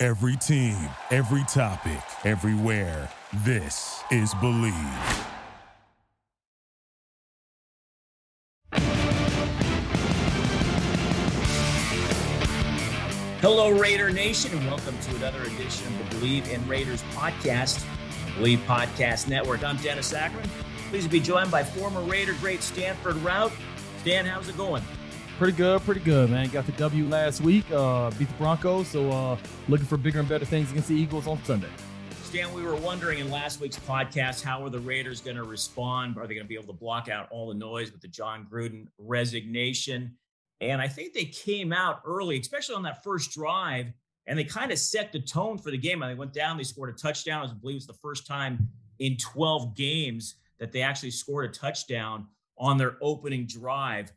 Every team, every topic, everywhere. This is Bleav. Hello, Raider Nation, and welcome to another edition of the Bleav in Raiders podcast, Bleav Podcast Network. I'm Dennis Ackerman. Pleased to be joined by former Raider great Stanford Routt. Stan, how's it going? Pretty good, pretty good, man. Got the W last week, uh, beat the Broncos, so uh, looking for bigger and better things against the Eagles on Sunday. Stan, we were wondering in last week's podcast how are the Raiders going to respond? Are they going to be able to block out all the noise with the Jon Gruden resignation? And I think they came out early, especially on that first drive, and they kind of set the tone for the game. And they went down, they scored a touchdown. I believe it was the first time in 12 games that they actually scored a touchdown on their opening drive.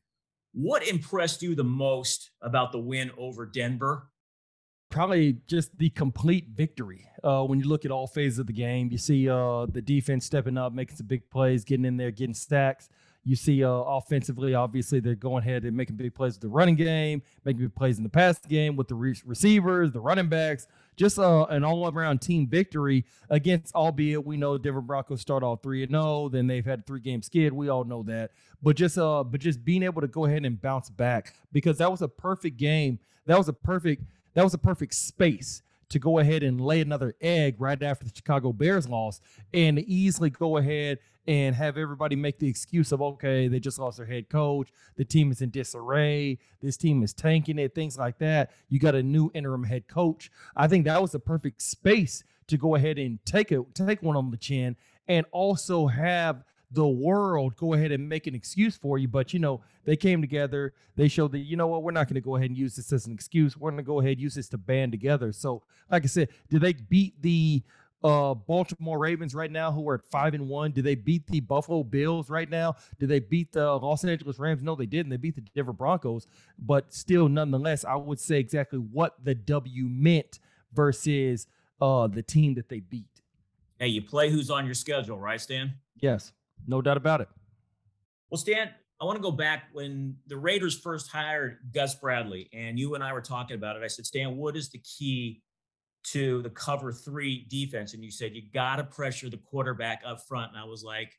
What impressed you the most about the win over Denver? Probably just the complete victory. Uh, when you look at all phases of the game, you see uh, the defense stepping up, making some big plays, getting in there, getting stacks. You see, uh, offensively, obviously, they're going ahead and making big plays with the running game, making big plays in the pass game with the re- receivers, the running backs. Just uh, an all-around team victory against, albeit we know Denver Broncos start all three and zero. Oh, then they've had a three-game skid. We all know that. But just uh, but just being able to go ahead and bounce back because that was a perfect game. That was a perfect. That was a perfect space to go ahead and lay another egg right after the Chicago Bears loss and easily go ahead and have everybody make the excuse of, okay, they just lost their head coach. The team is in disarray. This team is tanking it, things like that. You got a new interim head coach. I think that was the perfect space to go ahead and take it, take one on the chin and also have the world go ahead and make an excuse for you. But you know, they came together. They showed that you know what, we're not going to go ahead and use this as an excuse. We're going to go ahead and use this to band together. So, like I said, did they beat the uh, Baltimore Ravens right now, who are at five and one? Did they beat the Buffalo Bills right now? Did they beat the Los Angeles Rams? No, they didn't. They beat the Denver Broncos, but still, nonetheless, I would say exactly what the W meant versus uh, the team that they beat. Hey, you play who's on your schedule, right, Stan? Yes, no doubt about it. Well, Stan, I want to go back when the Raiders first hired Gus Bradley, and you and I were talking about it. I said, Stan, what is the key to the cover three defense. And you said you got to pressure the quarterback up front. And I was like,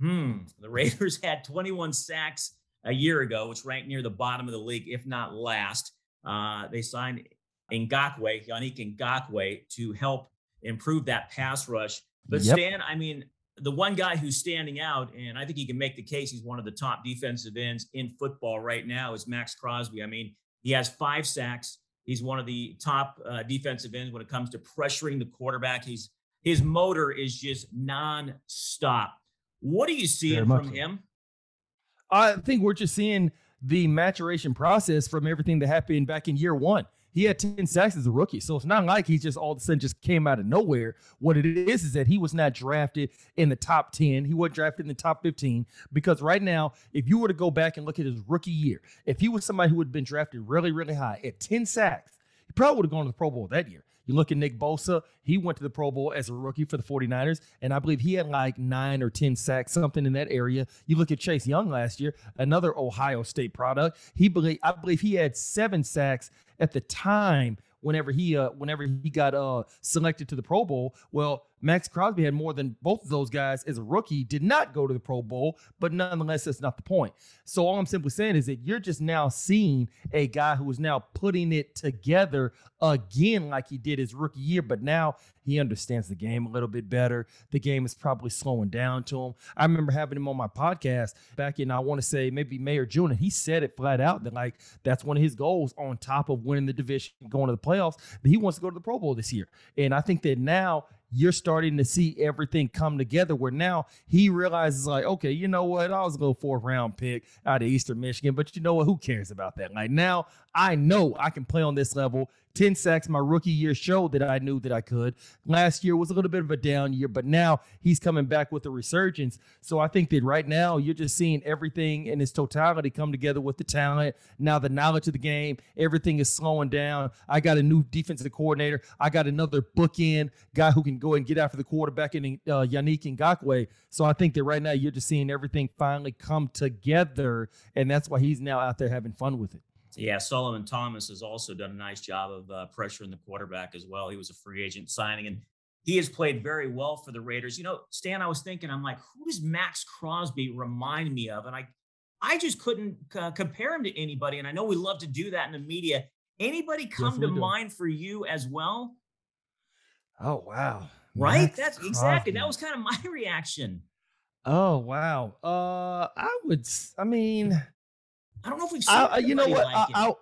hmm, the Raiders had 21 sacks a year ago, which ranked near the bottom of the league, if not last. Uh, they signed Ngakoue, Yannick Ngakoue, to help improve that pass rush. But yep. Stan, I mean, the one guy who's standing out, and I think he can make the case he's one of the top defensive ends in football right now, is Maxx Crosby. I mean, he has five sacks. He's one of the top uh, defensive ends when it comes to pressuring the quarterback. He's his motor is just non-stop. What are you seeing from him? I think we're just seeing the maturation process from everything that happened back in year one. He had 10 sacks as a rookie. So it's not like he just all of a sudden just came out of nowhere. What it is is that he was not drafted in the top 10. He wasn't drafted in the top 15. Because right now, if you were to go back and look at his rookie year, if he was somebody who had been drafted really, really high at 10 sacks, he probably would have gone to the Pro Bowl that year. You look at Nick Bosa, he went to the Pro Bowl as a rookie for the 49ers, and I believe he had like nine or 10 sacks, something in that area. You look at Chase Young last year, another Ohio State product. He believe I believe he had seven sacks at the time whenever he uh whenever he got uh selected to the Pro Bowl. Well, Maxx Crosby had more than both of those guys as a rookie, did not go to the Pro Bowl, but nonetheless, that's not the point. So all I'm simply saying is that you're just now seeing a guy who is now putting it together again like he did his rookie year, but now he understands the game a little bit better. The game is probably slowing down to him. I remember having him on my podcast back in, I want to say maybe May or June, and he said it flat out that like that's one of his goals on top of winning the division, going to the playoffs, that he wants to go to the Pro Bowl this year. And I think that now you're starting to see everything come together where now he realizes like okay you know what i was a little fourth round pick out of eastern michigan but you know what who cares about that like now i know i can play on this level 10 sacks my rookie year showed that I knew that I could. Last year was a little bit of a down year, but now he's coming back with a resurgence. So I think that right now you're just seeing everything in its totality come together with the talent. Now the knowledge of the game, everything is slowing down. I got a new defensive coordinator. I got another bookend guy who can go and get after the quarterback in uh, Yannick Ngakoue. So I think that right now you're just seeing everything finally come together, and that's why he's now out there having fun with it. Yeah, Solomon Thomas has also done a nice job of uh, pressuring the quarterback as well. He was a free agent signing, and he has played very well for the Raiders. You know, Stan, I was thinking, I'm like, who does Maxx Crosby remind me of? And I, I just couldn't uh, compare him to anybody. And I know we love to do that in the media. Anybody come yes, to do. mind for you as well? Oh wow! Right? That's exactly that was kind of my reaction. Oh wow! Uh, I would. I mean, I don't know if we've seen. I, you know what? Like I, I,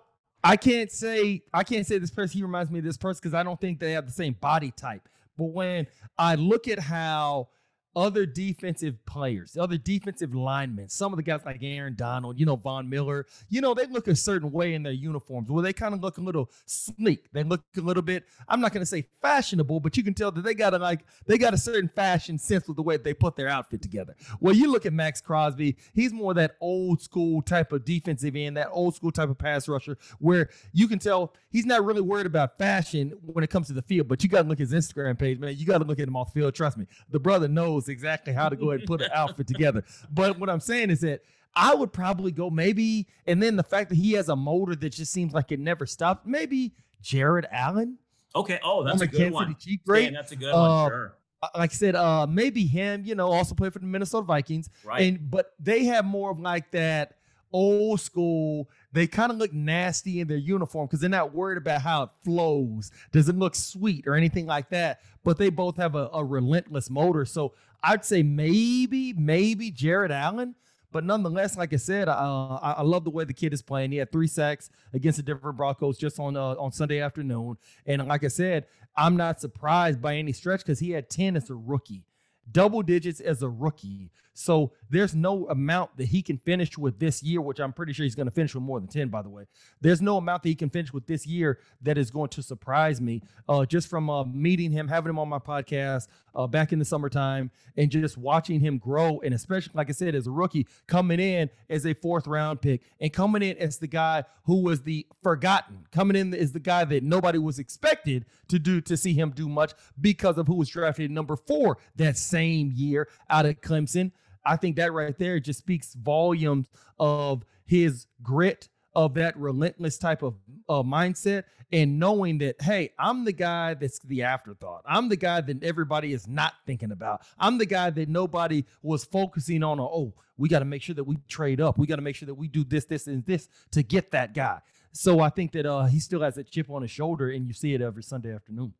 I can't say I can't say this person. He reminds me of this person because I don't think they have the same body type. But when I look at how other defensive players, other defensive linemen, some of the guys like Aaron Donald, you know, Von Miller, you know, they look a certain way in their uniforms where they kind of look a little sleek. They look a little bit, I'm not going to say fashionable, but you can tell that they got a like, they got a certain fashion sense with the way they put their outfit together. Well, you look at Maxx Crosby, he's more that old school type of defensive end, that old school type of pass rusher where you can tell he's not really worried about fashion when it comes to the field, but you got to look at his Instagram page, man. You got to look at him off field. Trust me. The brother knows knows exactly how to go ahead and put an outfit together. But what I'm saying is that I would probably go maybe, and then the fact that he has a motor that just seems like it never stops. Maybe Jared Allen. Okay. Oh, that's a good Kansas one. City Chief. That's a good uh, one. Sure. Like I said, uh, maybe him. You know, also played for the Minnesota Vikings. Right. And but they have more of like that old school. They kind of look nasty in their uniform because they're not worried about how it flows. Does it look sweet or anything like that? But they both have a, a relentless motor. So I'd say maybe, maybe Jared Allen. But nonetheless, like I said, uh, I, I, love the way the kid is playing. He had three sacks against the Denver Broncos just on uh, on Sunday afternoon, and like I said, I'm not surprised by any stretch because he had ten as a rookie double digits as a rookie. So there's no amount that he can finish with this year, which I'm pretty sure he's going to finish with more than 10, by the way. There's no amount that he can finish with this year that is going to surprise me. Uh, just from uh, meeting him, having him on my podcast uh, back in the summertime, and just watching him grow, and especially, like I said, as a rookie, coming in as a fourth round pick and coming in as the guy who was the forgotten, coming in as the guy that nobody was expected to do to see him do much because of who was drafted number four that same year out of Clemson. I think that right there just speaks volumes of his grit, of that relentless type of uh, mindset, and knowing that, hey, I'm the guy that's the afterthought. I'm the guy that everybody is not thinking about. I'm the guy that nobody was focusing on. Oh, we got to make sure that we trade up. We got to make sure that we do this, this, and this to get that guy. So I think that uh, he still has that chip on his shoulder, and you see it every Sunday afternoon.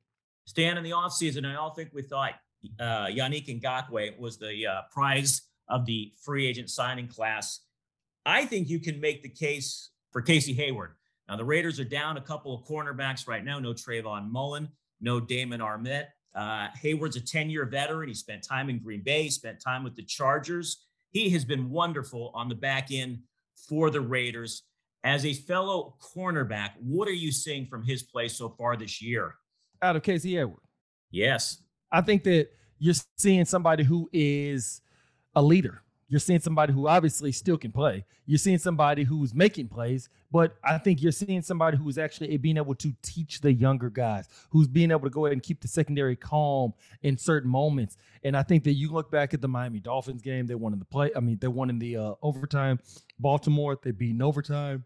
Stan in the offseason, I all think we thought uh, Yannick Ngakoue was the uh, prize of the free agent signing class. I think you can make the case for Casey Hayward. Now, the Raiders are down a couple of cornerbacks right now. No Trayvon Mullen, no Damon Arnette. Uh, Hayward's a 10 year veteran. He spent time in Green Bay, spent time with the Chargers. He has been wonderful on the back end for the Raiders. As a fellow cornerback, what are you seeing from his play so far this year? Out of Casey Hayward. Yes. I think that you're seeing somebody who is a leader. You're seeing somebody who obviously still can play. You're seeing somebody who's making plays, but I think you're seeing somebody who's actually being able to teach the younger guys, who's being able to go ahead and keep the secondary calm in certain moments. And I think that you look back at the Miami Dolphins game, they won in the play. I mean, they won in the uh, overtime. Baltimore, they beat in overtime.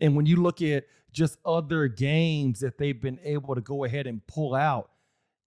And when you look at just other games that they've been able to go ahead and pull out,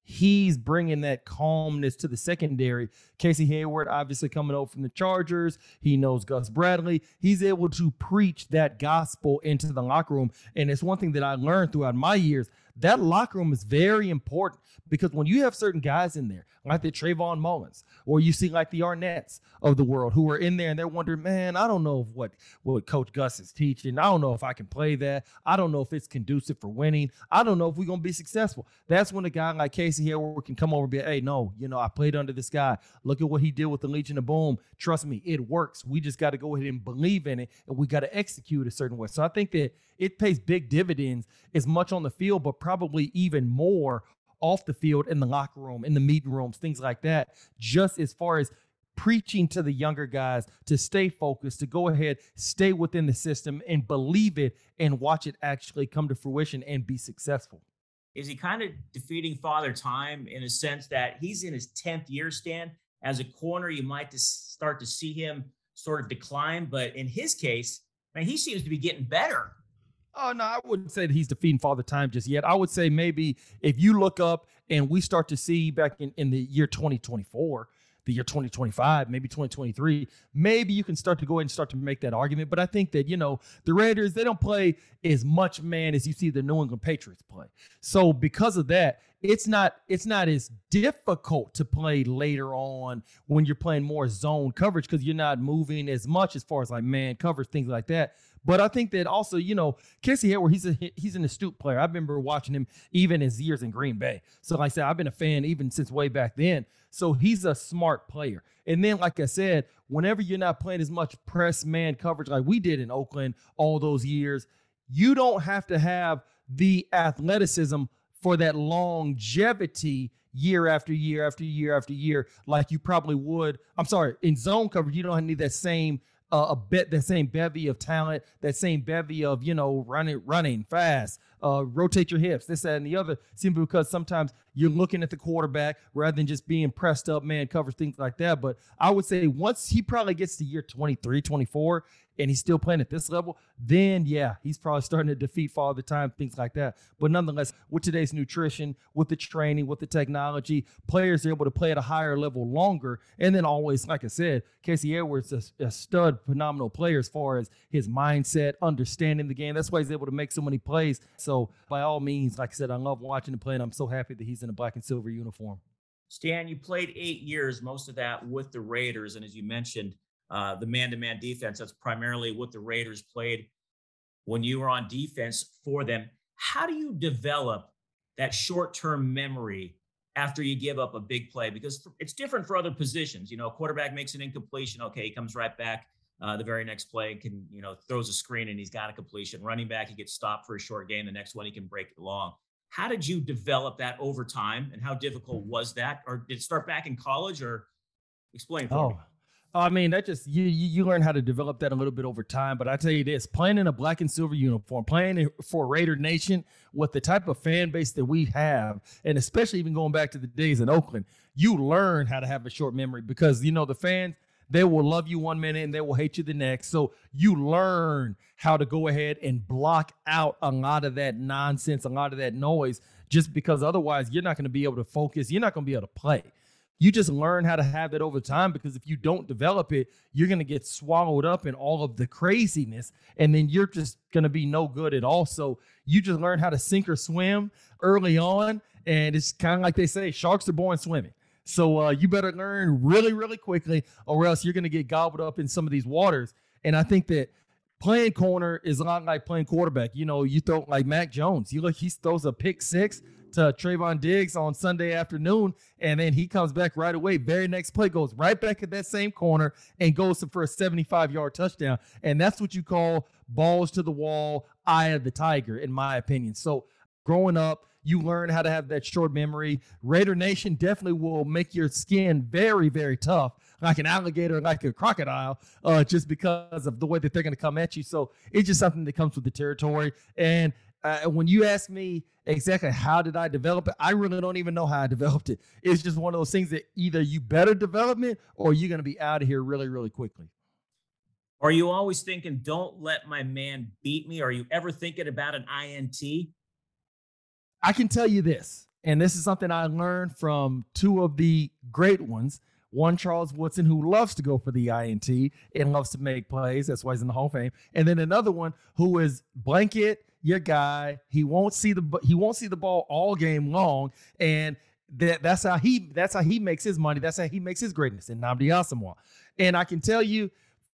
he's bringing that calmness to the secondary. Casey Hayward, obviously coming over from the Chargers, he knows Gus Bradley. He's able to preach that gospel into the locker room. And it's one thing that I learned throughout my years that locker room is very important because when you have certain guys in there, like the Trayvon Mullins, or you see like the Arnette's of the world who are in there and they're wondering, man, I don't know what what Coach Gus is teaching. I don't know if I can play that. I don't know if it's conducive for winning. I don't know if we're gonna be successful. That's when a guy like Casey Hayward can come over and be, hey, no, you know, I played under this guy. Look at what he did with the Legion of Boom. Trust me, it works. We just got to go ahead and believe in it, and we got to execute a certain way. So I think that it pays big dividends as much on the field, but probably even more off the field in the locker room, in the meeting rooms, things like that, just as far as preaching to the younger guys to stay focused, to go ahead, stay within the system and believe it and watch it actually come to fruition and be successful. Is he kind of defeating Father Time in a sense that he's in his 10th year stand? As a corner, you might just start to see him sort of decline, but in his case, man, he seems to be getting better. Oh no, I wouldn't say that he's defeating Father Time just yet. I would say maybe if you look up and we start to see back in, in the year 2024, the year 2025, maybe 2023, maybe you can start to go ahead and start to make that argument. But I think that, you know, the Raiders, they don't play as much man as you see the New England Patriots play. So because of that, it's not it's not as difficult to play later on when you're playing more zone coverage because you're not moving as much as far as like man coverage, things like that. But I think that also, you know, Casey Hayward, he's a he's an astute player. I remember watching him even his years in Green Bay. So like I said, I've been a fan even since way back then. So he's a smart player. And then, like I said, whenever you're not playing as much press man coverage like we did in Oakland all those years, you don't have to have the athleticism for that longevity year after year after year after year like you probably would. I'm sorry, in zone coverage, you don't need that same a bit that same bevy of talent, that same bevy of you know running running fast, uh, rotate your hips, this that and the other. Simply because sometimes you're looking at the quarterback rather than just being pressed up, man, covers things like that. But I would say once he probably gets to year 23, 24, and he's still playing at this level, then yeah, he's probably starting to defeat Father Time, things like that. But nonetheless, with today's nutrition, with the training, with the technology, players are able to play at a higher level longer. And then always, like I said, Casey Edwards is a, a stud, phenomenal player as far as his mindset, understanding the game. That's why he's able to make so many plays. So by all means, like I said, I love watching him play, and I'm so happy that he's in a black and silver uniform. Stan, you played eight years, most of that with the Raiders, and as you mentioned uh, the man-to-man defense. That's primarily what the Raiders played when you were on defense for them. How do you develop that short-term memory after you give up a big play? Because it's different for other positions. You know, a quarterback makes an incompletion. Okay, he comes right back. Uh, the very next play can, you know, throws a screen and he's got a completion. Running back, he gets stopped for a short game. The next one, he can break it long. How did you develop that over time, and how difficult was that? Or did it start back in college? Or explain for oh. me. I mean, that just you, you learn how to develop that a little bit over time. But I tell you this: playing in a black and silver uniform, playing for Raider Nation with the type of fan base that we have, and especially even going back to the days in Oakland, you learn how to have a short memory because you know the fans they will love you one minute and they will hate you the next. So you learn how to go ahead and block out a lot of that nonsense, a lot of that noise, just because otherwise you're not going to be able to focus. You're not going to be able to play you just learn how to have that over time because if you don't develop it, you're going to get swallowed up in all of the craziness and then you're just going to be no good at all. So you just learn how to sink or swim early on. And it's kind of like they say sharks are born swimming. So uh, you better learn really, really quickly, or else you're going to get gobbled up in some of these waters. And I think that playing corner is a lot like playing quarterback. You know, you throw like Mac Jones. You look, he throws a pick six to Trevon Diggs on Sunday afternoon, and then he comes back right away. Very next play goes right back at that same corner and goes for a 75 yard touchdown. And that's what you call balls to the wall, eye of the tiger, in my opinion. So growing up, you learn how to have that short memory. Raider Nation definitely will make your skin very, very tough, like an alligator, like a crocodile, uh, just because of the way that they're going to come at you. So it's just something that comes with the territory. And uh, when you ask me exactly how did I develop it, I really don't even know how I developed it. It's just one of those things that either you better develop it or you're going to be out of here really, really quickly. Are you always thinking, don't let my man beat me? Are you ever thinking about an INT? I can tell you this, and this is something I learned from two of the great ones. One, Charles Woodson, who loves to go for the INT and loves to make plays. That's why he's in the Hall of Fame. And then another one who is blanket your guy. He won't see the he won't see the ball all game long, and that that's how he that's how he makes his money. That's how he makes his greatness in Nnamdi Asomugha. And I can tell you,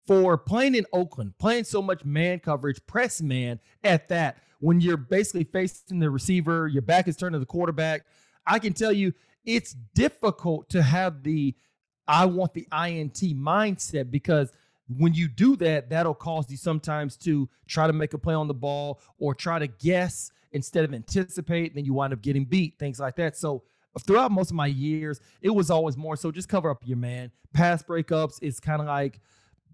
for playing in Oakland, playing so much man coverage, press man at that, when you're basically facing the receiver, your back is turned to the quarterback. I can tell you, it's difficult to have the I want the INT mindset because when you do that, that'll cause you sometimes to try to make a play on the ball or try to guess instead of anticipate, then you wind up getting beat, things like that. So throughout most of my years, it was always more so just cover up your man. Pass breakups is kind of like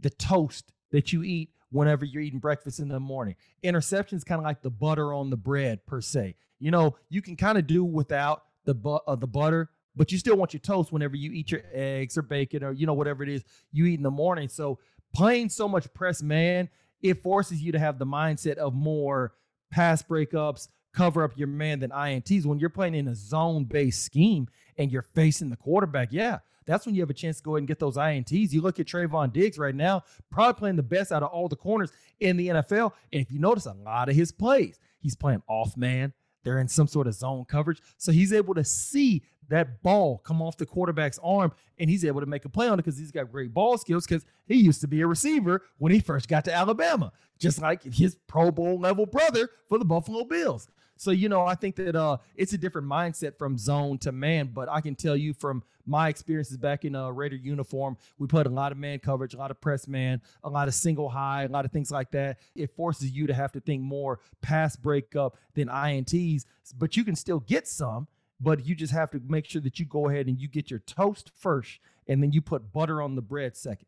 the toast that you eat whenever you're eating breakfast in the morning. Interceptions kind of like the butter on the bread per se. You know, you can kind of do without the bu- uh, the butter, but you still want your toast whenever you eat your eggs or bacon or you know whatever it is you eat in the morning. So playing so much press man, it forces you to have the mindset of more pass breakups, cover up your man than INTs. When you're playing in a zone based scheme and you're facing the quarterback, yeah, that's when you have a chance to go ahead and get those INTs. You look at Trevon Diggs right now, probably playing the best out of all the corners in the NFL. And if you notice a lot of his plays, he's playing off man. They're in some sort of zone coverage. So he's able to see that ball come off the quarterback's arm and he's able to make a play on it because he's got great ball skills because he used to be a receiver when he first got to Alabama, just like his Pro Bowl level brother for the Buffalo Bills. So, you know, I think that uh, it's a different mindset from zone to man. But I can tell you from my experiences back in a Raider uniform, we played a lot of man coverage, a lot of press man, a lot of single high, a lot of things like that. It forces you to have to think more pass breakup than INTs, but you can still get some. But you just have to make sure that you go ahead and you get your toast first, and then you put butter on the bread second.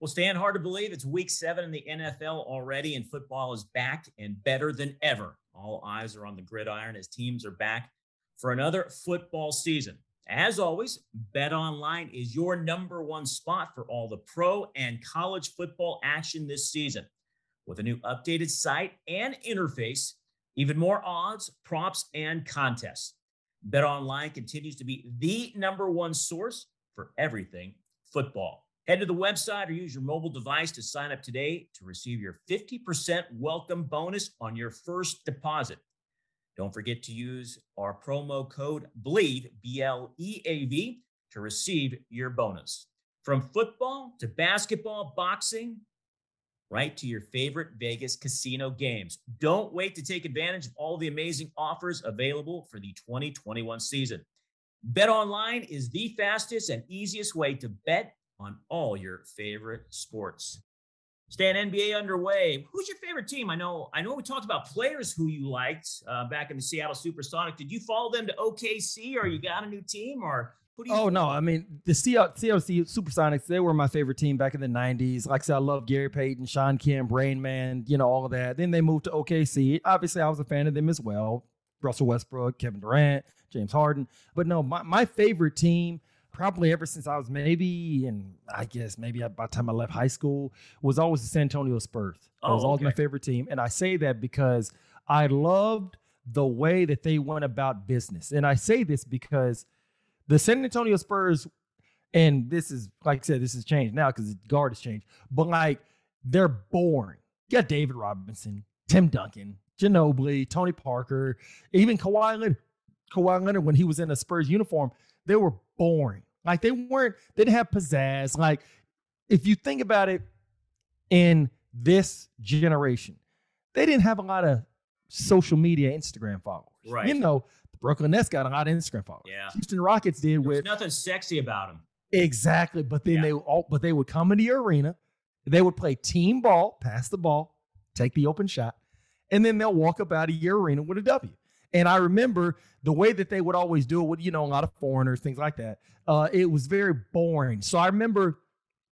Well, Stan, hard to believe it's week seven in the NFL already, and football is back and better than ever. All eyes are on the gridiron as teams are back for another football season. As always, BetOnline is your number one spot for all the pro and college football action this season. With a new updated site and interface, even more odds, props, and contests. BetOnline continues to be the number one source for everything football. Head to the website or use your mobile device to sign up today to receive your 50% welcome bonus on your first deposit. Don't forget to use our promo code BLEAV, B L E A V, to receive your bonus. From football to basketball, boxing, right to your favorite Vegas casino games. Don't wait to take advantage of all the amazing offers available for the 2021 season. BetOnline is the fastest and easiest way to bet on all your favorite sports. Stan NBA underway. Who's your favorite team? I know. I know we talked about players who you liked uh, back in the Seattle SuperSonic. Did you follow them to OKC, or you got a new team, or who do you? Oh no, I mean the Seattle, Seattle SuperSonics. They were my favorite team back in the '90s. Like I said, I love Gary Payton, Shawn Kemp, Rain Man. You know all of that. Then they moved to OKC. Obviously, I was a fan of them as well. Russell Westbrook, Kevin Durant, James Harden. But no, my, my favorite team probably ever since I was maybe, and I guess maybe by the time I left high school, was always the San Antonio Spurs. Oh, was always okay. my favorite team. And I say that because I loved the way that they went about business. And I say this because the San Antonio Spurs, and this is, like I said, this has changed now because the guard has changed, but like they're boring. You got David Robinson, Tim Duncan, Ginobili, Tony Parker, even Kawhi Leonard. Kawhi Leonard, when he was in a Spurs uniform, they were boring. Like they weren't, they didn't have pizzazz. Like if you think about it in this generation, they didn't have a lot of social media Instagram followers. Right. You know, Brooklyn Nets got a lot of Instagram followers. Yeah. Houston Rockets did with nothing sexy about them. Exactly. But then yeah. they all but they would come into your arena, they would play team ball, pass the ball, take the open shot, and then they'll walk up out of your arena with a W. And I remember the way that they would always do it with, you know, a lot of foreigners, things like that. Uh, it was very boring. So I remember,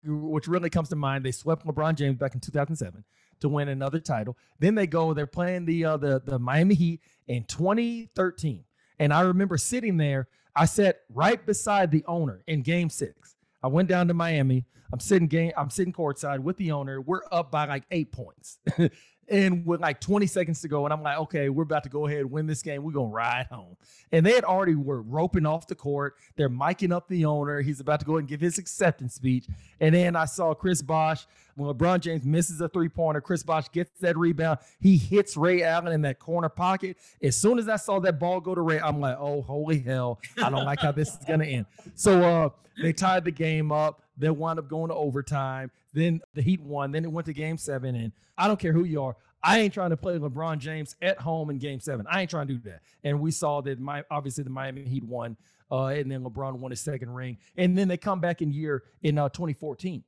which really comes to mind, they swept LeBron James back in 2007 to win another title. Then they go, they're playing the uh, the the Miami Heat in 2013, and I remember sitting there. I sat right beside the owner in Game Six. I went down to Miami. I'm sitting game. I'm sitting courtside with the owner. We're up by like eight points. and with like 20 seconds to go, and I'm like, okay, we're about to go ahead and win this game. We're gonna ride home. And they had already were roping off the court. They're miking up the owner. He's about to go and give his acceptance speech. And then I saw Chris Bosh when LeBron James misses a three pointer. Chris Bosh gets that rebound. He hits Ray Allen in that corner pocket. As soon as I saw that ball go to Ray, I'm like, oh holy hell! I don't like how this is gonna end. So uh, they tied the game up. They wound up going to overtime. Then the Heat won. Then it went to game seven. And I don't care who you are. I ain't trying to play LeBron James at home in game seven. I ain't trying to do that. And we saw that my obviously the Miami Heat won. Uh, and then LeBron won his second ring. And then they come back in year in uh, 2014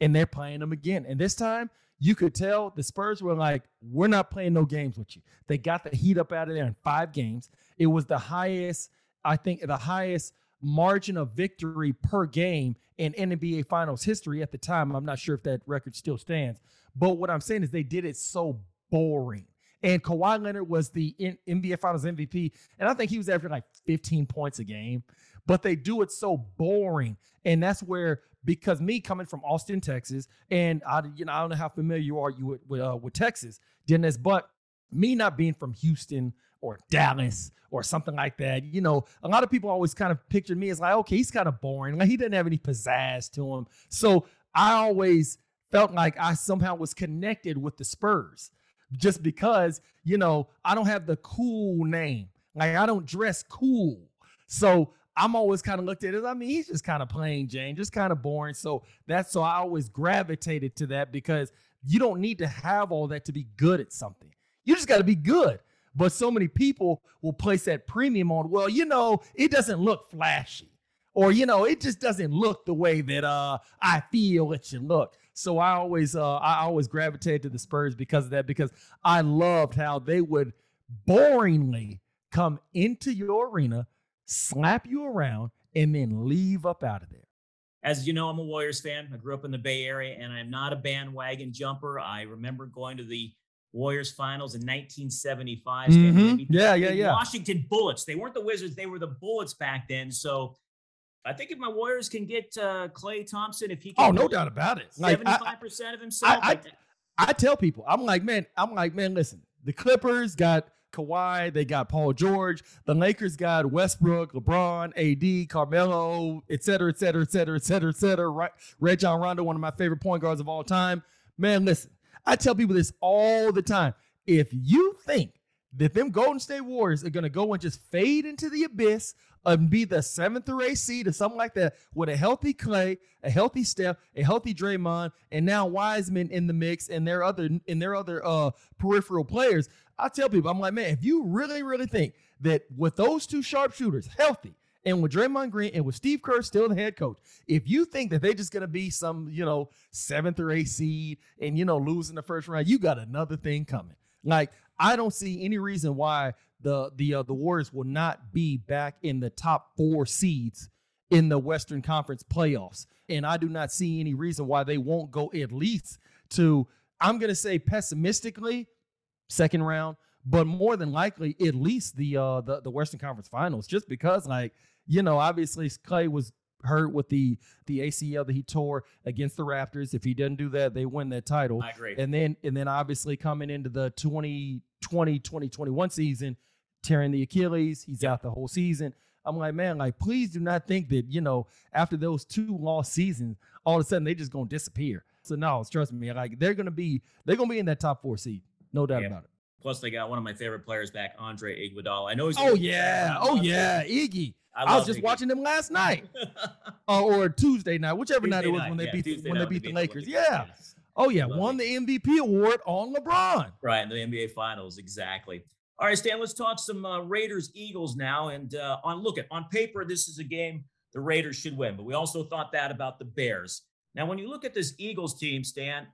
and they're playing them again. And this time you could tell the Spurs were like, we're not playing no games with you. They got the heat up out of there in five games. It was the highest, I think, the highest margin of victory per game in NBA Finals history at the time. I'm not sure if that record still stands. But what I'm saying is they did it so boring. And Kawhi Leonard was the NBA Finals MVP, and I think he was averaging like 15 points a game. But they do it so boring, and that's where because me coming from Austin, Texas, and I, you know, I don't know how familiar you are you with with, uh, with Texas, Dennis, but me not being from Houston or Dallas or something like that, you know, a lot of people always kind of pictured me as like, okay, he's kind of boring, like he doesn't have any pizzazz to him. So I always felt like I somehow was connected with the Spurs just because, you know, I don't have the cool name. Like I don't dress cool. So I'm always kind of looked at as I mean, he's just kind of plain Jane, just kind of boring. So that's so I always gravitated to that because you don't need to have all that to be good at something. You just got to be good. But so many people will place that premium on, well, you know, it doesn't look flashy. Or, you know, it just doesn't look the way that uh I feel it should look. So I always uh I always gravitated to the Spurs because of that, because I loved how they would boringly come into your arena slap you around, and then leave up out of there. As you know, I'm a Warriors fan. I grew up in the Bay Area, and I'm not a bandwagon jumper. I remember going to the Warriors finals in 1975. Mm-hmm. Yeah, yeah, yeah. Washington Bullets. They weren't the Wizards, they were the Bullets back then. So I think if my Warriors can get uh, Klay Thompson, if he can. Oh, no doubt about it. 75% of himself. I, I, I, tell people, I'm like, man, I'm like, man, listen, the Clippers got Kawhi, they got Paul George. The Lakers got Westbrook, LeBron, AD, Carmelo, et cetera, et cetera, et cetera, et cetera, et cetera. Right, Rajon Rondo, one of my favorite point guards of all time. Man, listen, I tell people this all the time. If you think that them Golden State Warriors are going to go and just fade into the abyss and be the seventh or eighth seed or something like that with a healthy Klay, a healthy Steph, a healthy Draymond, and now Wiseman in the mix and their other and their other uh peripheral players. I tell people, I'm like, man, if you really, really think that with those two sharpshooters healthy, and with Draymond Green and with Steve Kerr still the head coach, if you think that they're just gonna be some, you know, seventh or eighth seed and you know losing the first round, you got another thing coming. Like I don't see any reason why the the uh, the Warriors will not be back in the top four seeds in the Western Conference playoffs, and I do not see any reason why they won't go at least to. I'm gonna say pessimistically second round, but more than likely at least the uh the, the Western Conference Finals, just because like you know obviously Klay was hurt with the the ACL that he tore against the Raptors. If he doesn't do that, they win that title. I agree. And then and then obviously coming into the 2020 2021 season, tearing the Achilles, he's out the whole season. I'm like, man, like please do not think that, you know, after those two lost seasons, all of a sudden they just gonna disappear. So no, trust me, like they're gonna be they're gonna be in that top four seed. No doubt yeah. about it. Plus, they got one of my favorite players back, Andre Iguodala. I know he's. Oh yeah, oh yeah, Iggy. I, I was just Iggy. watching them last night, uh, or Tuesday night, whichever Tuesday night it was night. when they yeah, beat the, when they beat the Lakers. The yeah. Oh yeah, won the MVP award on LeBron. Right in the NBA Finals, exactly. All right, Stan. Let's talk some uh, Raiders Eagles now. And uh, on look at on paper, this is a game the Raiders should win, but we also thought that about the Bears. Now, when you look at this Eagles team, Stan,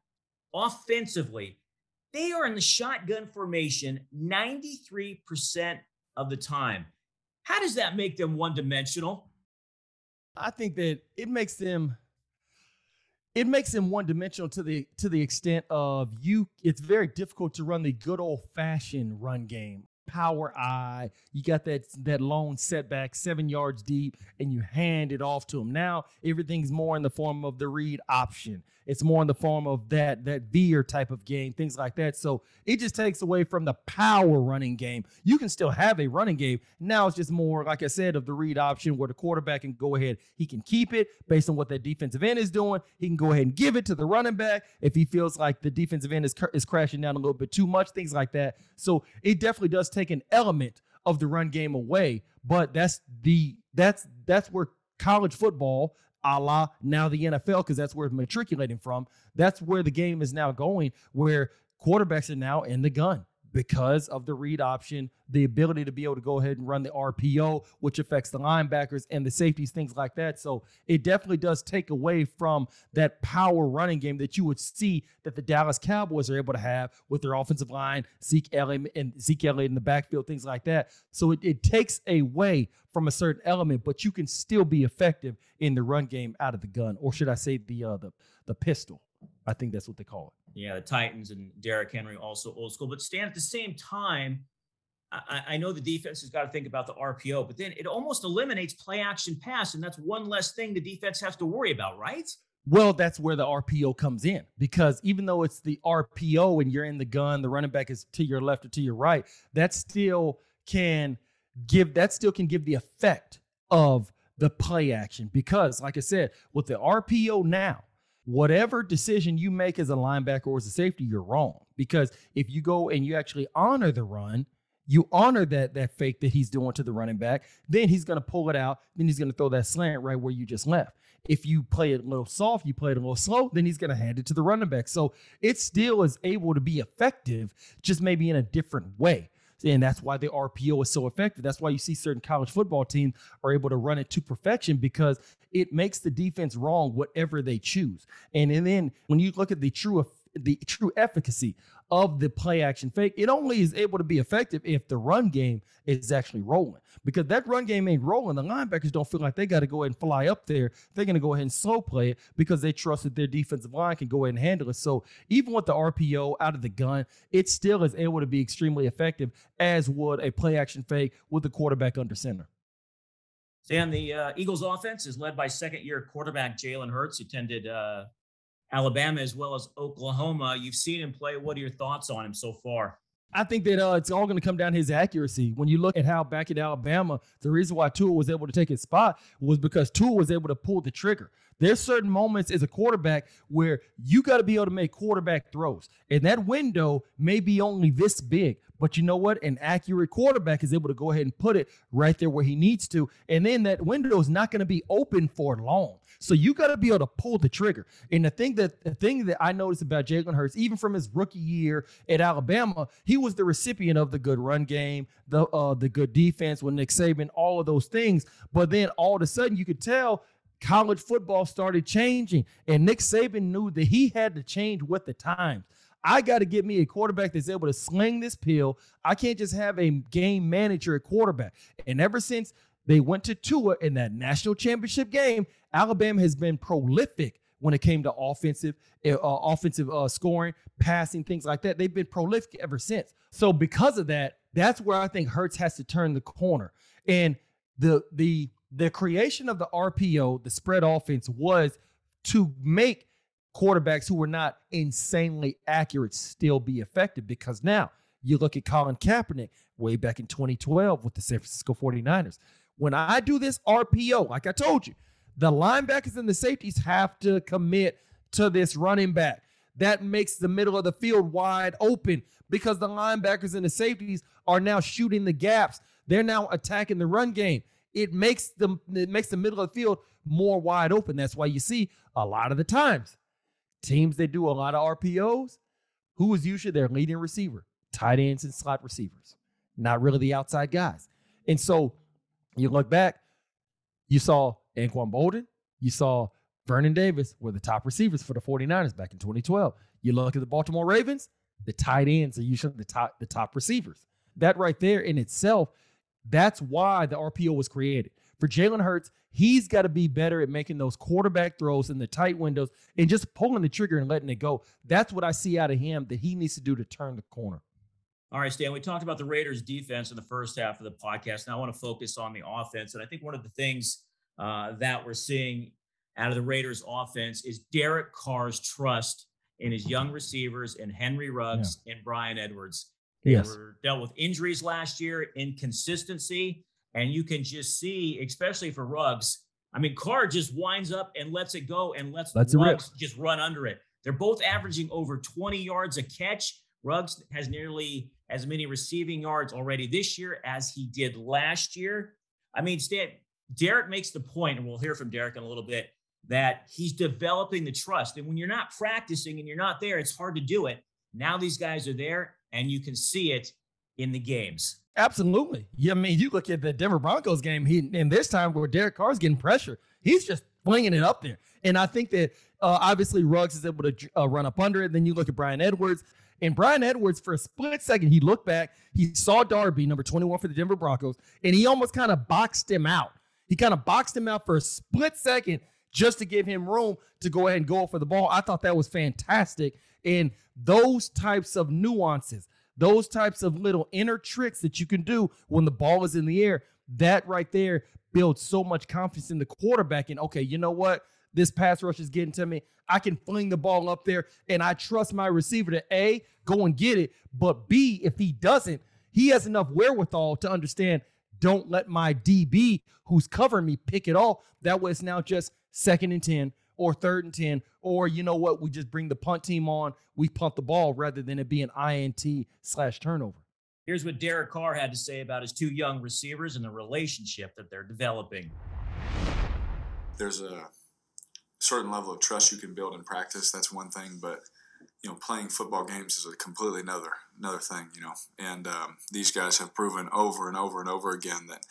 offensively, they are in the shotgun formation 93% of the time. How does that make them one dimensional? I think that it makes them it makes them one dimensional to the to the extent of you it's very difficult to run the good old fashioned run game power I. You got that that lone setback, seven yards deep, and you hand it off to him. Now everything's more in the form of the read option. It's more in the form of that that veer type of game, things like that. So it just takes away from the power running game. You can still have a running game. Now it's just more, like I said, of the read option where the quarterback can go ahead. He can keep it based on what that defensive end is doing. He can go ahead and give it to the running back if he feels like the defensive end is is crashing down a little bit too much, things like that. So it definitely does take an element of the run game away, but that's the that's that's where college football a la now the NFL, because that's where it's matriculating from. That's where the game is now going, where quarterbacks are now in the gun. Because of the read option, the ability to be able to go ahead and run the RPO, which affects the linebackers and the safeties, things like that. So it definitely does take away from that power running game that you would see that the Dallas Cowboys are able to have with their offensive line, Zeke Elliott and Zeke Elliott in the backfield, things like that. So it, it takes away from a certain element, but you can still be effective in the run game out of the gun, or should I say the uh, the the pistol? I think that's what they call it. Yeah, the Titans and Derrick Henry also old school. But Stan, at the same time, I, I, know the defense has got to think about the RPO, but then it almost eliminates play action pass, and that's one less thing the defense has to worry about, right? Well, that's where the RPO comes in because even though it's the RPO and you're in the gun, the running back is to your left or to your right, that still can give that still can give the effect of the play action because, like I said, with the RPO now, whatever decision you make as a linebacker or as a safety, you're wrong. Because if you go and you actually honor the run, you honor that that fake that he's doing to the running back, then he's going to pull it out. Then he's going to throw that slant right where you just left. If you play it a little soft, you play it a little slow, then he's going to hand it to the running back. So it still is able to be effective, just maybe in a different way. And that's why the RPO is so effective. That's why you see certain college football teams are able to run it to perfection because it makes the defense wrong whatever they choose. And, and then when you look at the true the true efficacy of the play action fake, it only is able to be effective if the run game is actually rolling. Because that run game ain't rolling. The linebackers don't feel like they got to go ahead and fly up there. They're going to go ahead and slow play it because they trust that their defensive line can go ahead and handle it. So even with the RPO out of the gun, it still is able to be extremely effective, as would a play action fake with the quarterback under center. Sam, the uh, Eagles offense is led by second year quarterback Jalen Hurts, who attended uh, Alabama as well as Oklahoma. You've seen him play. What are your thoughts on him so far? I think that uh, it's all going to come down to his accuracy. When you look at how back in Alabama, the reason why Tua was able to take his spot was because Tua was able to pull the trigger. There's certain moments as a quarterback where you got to be able to make quarterback throws. And that window may be only this big, but you know what? An accurate quarterback is able to go ahead and put it right there where he needs to. And then that window is not going to be open for long. So you got to be able to pull the trigger. And the thing that the thing that I noticed about Jalen Hurts, even from his rookie year at Alabama, he was the recipient of the good run game, the uh, the good defense with Nick Saban, all of those things. But then all of a sudden, you could tell college football started changing, and Nick Saban knew that he had to change with the times. I got to get me a quarterback that's able to sling this pill. I can't just have a game manager at quarterback. And ever since they went to Tua in that national championship game, Alabama has been prolific when it came to offensive uh, offensive uh, scoring, passing, things like that. They've been prolific ever since. So because of that, that's where I think Hurts has to turn the corner. And the the the creation of the RPO, the spread offense, was to make quarterbacks who were not insanely accurate still be effective because now you look at Colin Kaepernick way back in 2012 with the San Francisco 49ers. When I do this RPO, like I told you, the linebackers and the safeties have to commit to this running back. That makes the middle of the field wide open because the linebackers and the safeties are now shooting the gaps. They're now attacking the run game. It makes the it makes the middle of the field more wide open. That's why you see a lot of the times teams that do a lot of RPOs, who is usually their leading receiver? Tight ends and slot receivers, not really the outside guys. And so you look back, you saw Anquan Boldin, you saw Vernon Davis were the top receivers for the 49ers back in 2012. You look at the Baltimore Ravens, the tight ends are usually the top, the top receivers. That right there in itself, that's why the RPO was created. For Jalen Hurts, he's got to be better at making those quarterback throws in the tight windows and just pulling the trigger and letting it go. That's what I see out of him that he needs to do to turn the corner. All right, Stan, we talked about the Raiders defense in the first half of the podcast. Now I want to focus on the offense. And I think one of the things uh, that we're seeing out of the Raiders offense is Derek Carr's trust in his young receivers and Henry Ruggs yeah. and Bryan Edwards. They yes. were dealt with injuries last year, inconsistency. And you can just see, especially for Ruggs, I mean, Carr just winds up and lets it go and lets That's Ruggs just run under it. They're both averaging over 20 yards a catch. Ruggs has nearly as many receiving yards already this year as he did last year. I mean, Stan, Derek makes the point, and we'll hear from Derek in a little bit, that he's developing the trust. And when you're not practicing and you're not there, it's hard to do it. Now these guys are there and you can see it in the games. Absolutely. Yeah, I mean, you look at the Denver Broncos game, he and this time where Derek Carr's getting pressure, he's just flinging it up there. And I think that uh, obviously Ruggs is able to uh, run up under it. Then you look at Bryan Edwards, and Bryan Edwards, for a split second, he looked back, he saw Darby, number 21 for the Denver Broncos, and he almost kind of boxed him out. He kind of boxed him out for a split second just to give him room to go ahead and go for the ball. I thought that was fantastic. And those types of nuances, those types of little inner tricks that you can do when the ball is in the air, that right there builds so much confidence in the quarterback. And okay, you know what? This pass rush is getting to me. I can fling the ball up there and I trust my receiver to A, go and get it. But B, if he doesn't, he has enough wherewithal to understand don't let my DB who's covering me pick it off. That way it's now just second and 10 or third and 10, or you know what, we just bring the punt team on, we punt the ball rather than it being INT slash turnover. Here's what Derek Carr had to say about his two young receivers and the relationship that they're developing. There's a certain level of trust you can build in practice. That's one thing, but you know, playing football games is a completely another another thing. You know, and um, these guys have proven over and over and over again that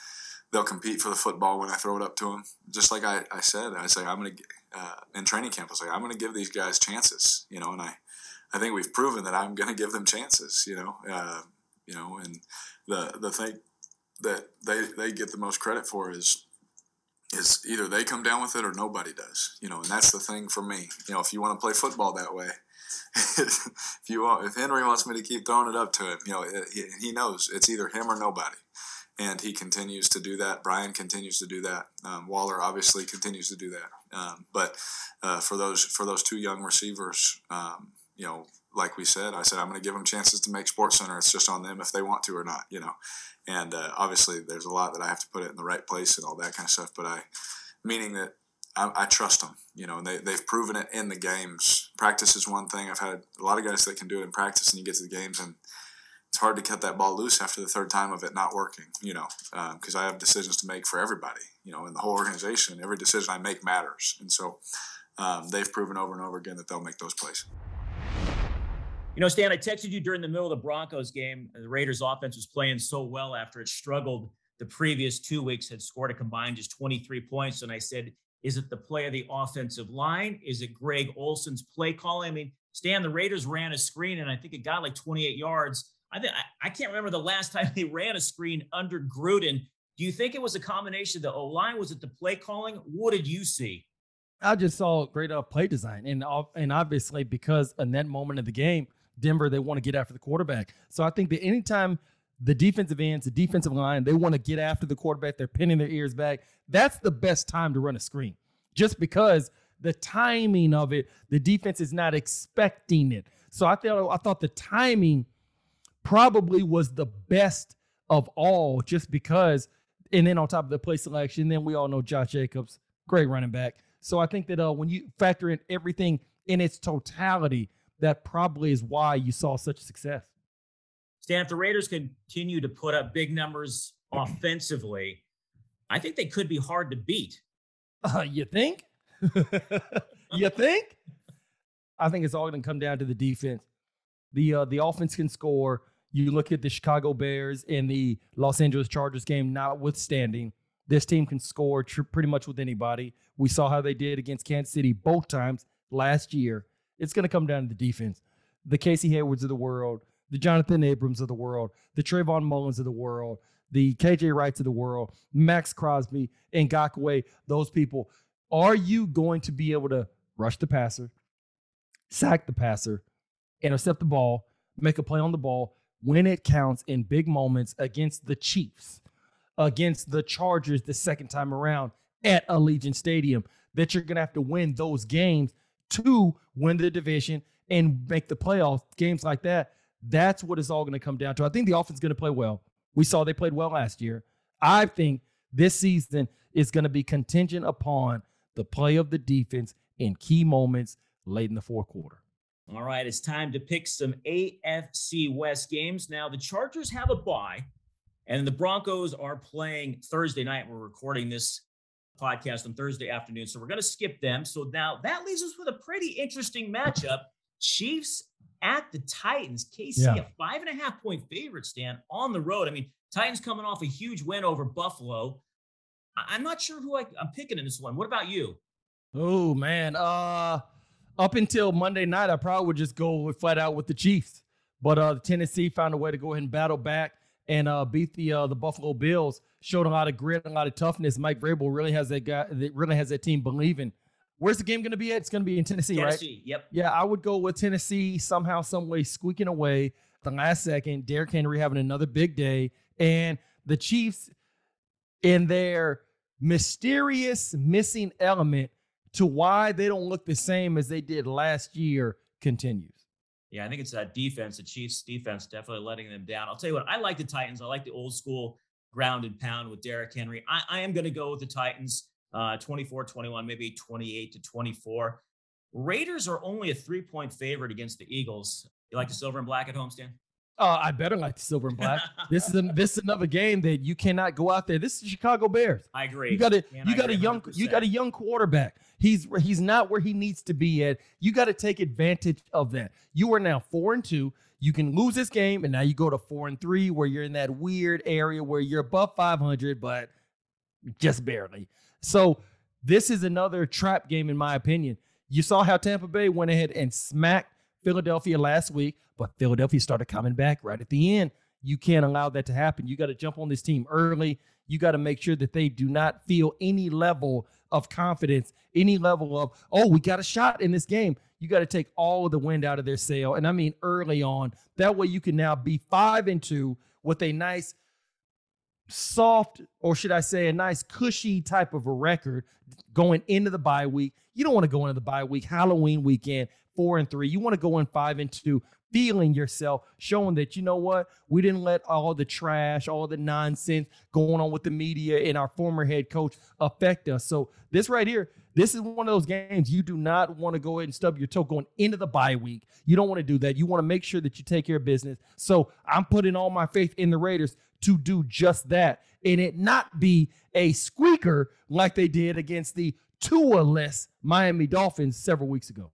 they'll compete for the football when I throw it up to them. Just like I, I said, I say I'm going to uh, in training camp. I like I'm going to give these guys chances. You know, and I I think we've proven that I'm going to give them chances. You know, uh, you know, and the the thing that they they get the most credit for is is either they come down with it or nobody does. You know, and that's the thing for me. You know, if you want to play football that way, if you want, if Henry wants me to keep throwing it up to him, you know, he, he knows it's either him or nobody and he continues to do that. Bryan continues to do that. Um, Waller obviously continues to do that. Um, but uh, for those for those two young receivers, um, you know, like we said, I said I'm going to give them chances to make Sports Center. It's just on them if they want to or not, you know. And uh, obviously, there's a lot that I have to put it in the right place and all that kind of stuff. But I, meaning that I, I trust them, you know, and they, they've proven it in the games. Practice is one thing. I've had a lot of guys that can do it in practice, and you get to the games and it's hard to cut that ball loose after the third time of it not working, you know, because um, I have decisions to make for everybody, you know, in the whole organization. Every decision I make matters. And so um, they've proven over and over again that they'll make those plays. You know, Stan, I texted you during the middle of the Broncos game. The Raiders offense was playing so well after it struggled the previous two weeks, had scored a combined just 23 points. And I said, is it the play of the offensive line? Is it Greg Olson's play calling? I mean, Stan, the Raiders ran a screen and I think it got like 28 yards. I think I can't remember the last time they ran a screen under Gruden. Do you think it was a combination of the O line? Was it the play calling? What did you see? I just saw great uh, play design, and and obviously because in that moment of the game, Denver they want to get after the quarterback. So I think that anytime the defensive ends, the defensive line, they want to get after the quarterback, they're pinning their ears back. That's the best time to run a screen, just because the timing of it, the defense is not expecting it. So I thought I thought the timing probably was the best of all just because and then on top of the play selection then we all know josh jacobs great running back so i think that uh, when you factor in everything in its totality that probably is why you saw such success stan if the raiders continue to put up big numbers offensively i think they could be hard to beat uh, you think you think i think it's all going to come down to the defense the uh, the offense can score you look at the Chicago Bears and the Los Angeles Chargers game, notwithstanding, this team can score tr- pretty much with anybody. We saw how they did against Kansas City both times last year. It's going to come down to the defense. The Casey Haywards of the world, the Johnathan Abrams of the world, the Trayvon Mullens of the world, the KJ Wrights of the world, Maxx Crosby, and Ngakoue, those people. Are you going to be able to rush the passer, sack the passer, intercept the ball, make a play on the ball, when it counts in big moments against the Chiefs, against the Chargers the second time around at Allegiant Stadium, that you're going to have to win those games to win the division and make the playoffs. Games like that, that's what it's all going to come down to. I think the offense is going to play well. We saw they played well last year. I think this season is going to be contingent upon the play of the defense in key moments late in the fourth quarter. All right, it's time to pick some AFC West games. Now, the Chargers have a bye, and the Broncos are playing Thursday night. We're recording this podcast on Thursday afternoon, so we're going to skip them. So now that leaves us with a pretty interesting matchup Chiefs at the Titans. KC, Yeah. a five and a half point favorite, stand on the road. I mean, Titans coming off a huge win over Buffalo. I- I'm not sure who I, I'm picking in this one. What about you? Oh man, uh, up until Monday night, I probably would just go flat out with the Chiefs. But uh, the Tennessee found a way to go ahead and battle back and uh, beat the uh, the Buffalo Bills. Showed a lot of grit, a lot of toughness. Mike Vrabel really has that guy. That really has that team believing. Where's the game going to be at? It's going to be in Tennessee, right? Tennessee. Yep. Yeah, I would go with Tennessee somehow, some way, squeaking away the last second. Derrick Henry having another big day, and the Chiefs in their mysterious missing element to why they don't look the same as they did last year continues. Yeah, I think it's that defense, the Chiefs defense, definitely letting them down. I'll tell you what, I like the Titans. I like the old school ground and pound with Derrick Henry. I, I am going to go with the Titans, uh, 24 21, maybe 28 to 24. Raiders are only a three point favorite against the Eagles. You like the silver and black at home, Stan? Uh, I better like the silver and black. this is a, this is another game that you cannot go out there. This is the Chicago Bears. I agree. You got a And you I got a young you got a young quarterback. He's he's not where he needs to be at. You got to take advantage of that. You are now four and two. You can lose this game, and now you go to four and three, where you're in that weird area where you're above 500, but just barely. So this is another trap game, in my opinion. You saw how Tampa Bay went ahead and smacked Philadelphia last week, but Philadelphia started coming back right at the end. You can't allow that to happen. You got to jump on this team early. You got to make sure that they do not feel any level of confidence, any level of, oh, we got a shot in this game. You got to take all of the wind out of their sail. And I mean early on. That way you can now be five and two with a nice soft, or should I say, a nice cushy type of a record going into the bye week. You don't want to go into the bye week, Halloween weekend, four and three. You want to go in five and two, feeling yourself, showing that you know what, we didn't let all the trash, all the nonsense going on with the media and our former head coach affect us. So this right here, this is one of those games you do not want to go ahead and stub your toe going into the bye week. You don't want to do that. You want to make sure that you take care of business. So I'm putting all my faith in the Raiders to do just that and it not be a squeaker like they did against the Tua-less Miami Dolphins several weeks ago.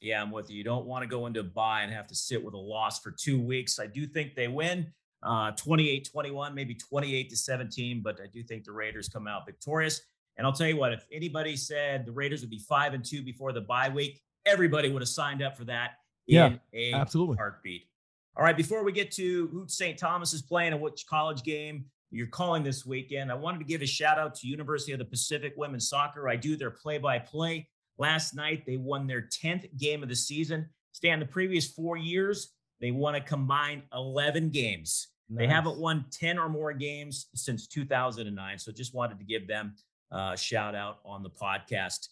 Yeah, I'm with you. You don't want to go into a bye and have to sit with a loss for two weeks. I do think they win uh, 28 21, maybe 28 to 17, but I do think the Raiders come out victorious. And I'll tell you what, if anybody said the Raiders would be five and two before the bye week, everybody would have signed up for that Yeah, in a absolutely. heartbeat. All right, before we get to who St. Thomas is playing and which college game you're calling this weekend, I wanted to give a shout out to University of the Pacific Women's Soccer. I do their play by play. Last night, they won their 10th game of the season. Stan, the previous four years, they won a combined 11 games. They haven't won 10 or more games since 2009. So just wanted to give them uh, a shout out on the podcast.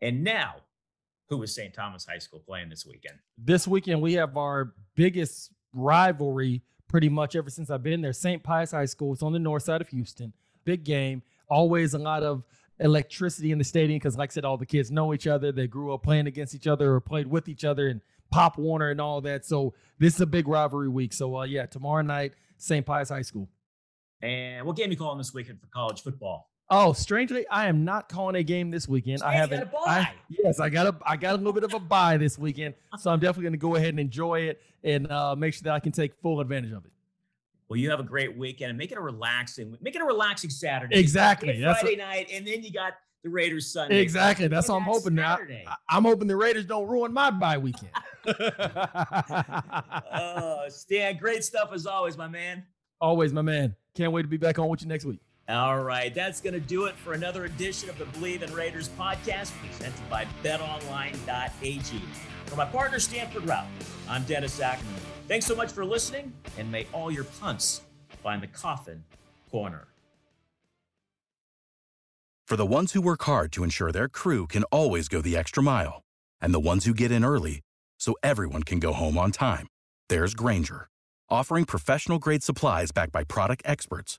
And now, who is St. Thomas High School playing this weekend? this weekend we have our biggest rivalry pretty much ever since I've been there. St. Pius High School. It's on the north side of Houston. Big game. Always a lot of electricity in the stadium because, like I said, all the kids know each other. They grew up playing against each other or played with each other and Pop Warner and all that. So this is a big rivalry week. So uh, yeah, tomorrow night, St. Pius High School. And what game you calling this weekend for college football? Oh, strangely, I am not calling a game this weekend. I haven't. got a I, yes, I got a. I got a little bit of a bye this weekend, so I'm definitely going to go ahead and enjoy it and uh, make sure that I can take full advantage of it. Well, you have a great weekend and make it a relaxing, make it a relaxing Saturday. Exactly. That's Friday night, and then you got the Raiders Sunday. Exactly. That's what I'm hoping. Now, Saturday. I'm hoping the Raiders don't ruin my bye weekend. Oh, Stan, great stuff as always, my man. Always, my man. Can't wait to be back on with you next week. All right, that's going to do it for another edition of the Bleav in Raiders podcast presented by betonline.ag. For my partner, Stanford Routt, I'm Dennis Ackerman. Thanks so much for listening, and may all your punts find the coffin corner. For the ones who work hard to ensure their crew can always go the extra mile, and the ones who get in early so everyone can go home on time, there's Grainger, offering professional grade supplies backed by product experts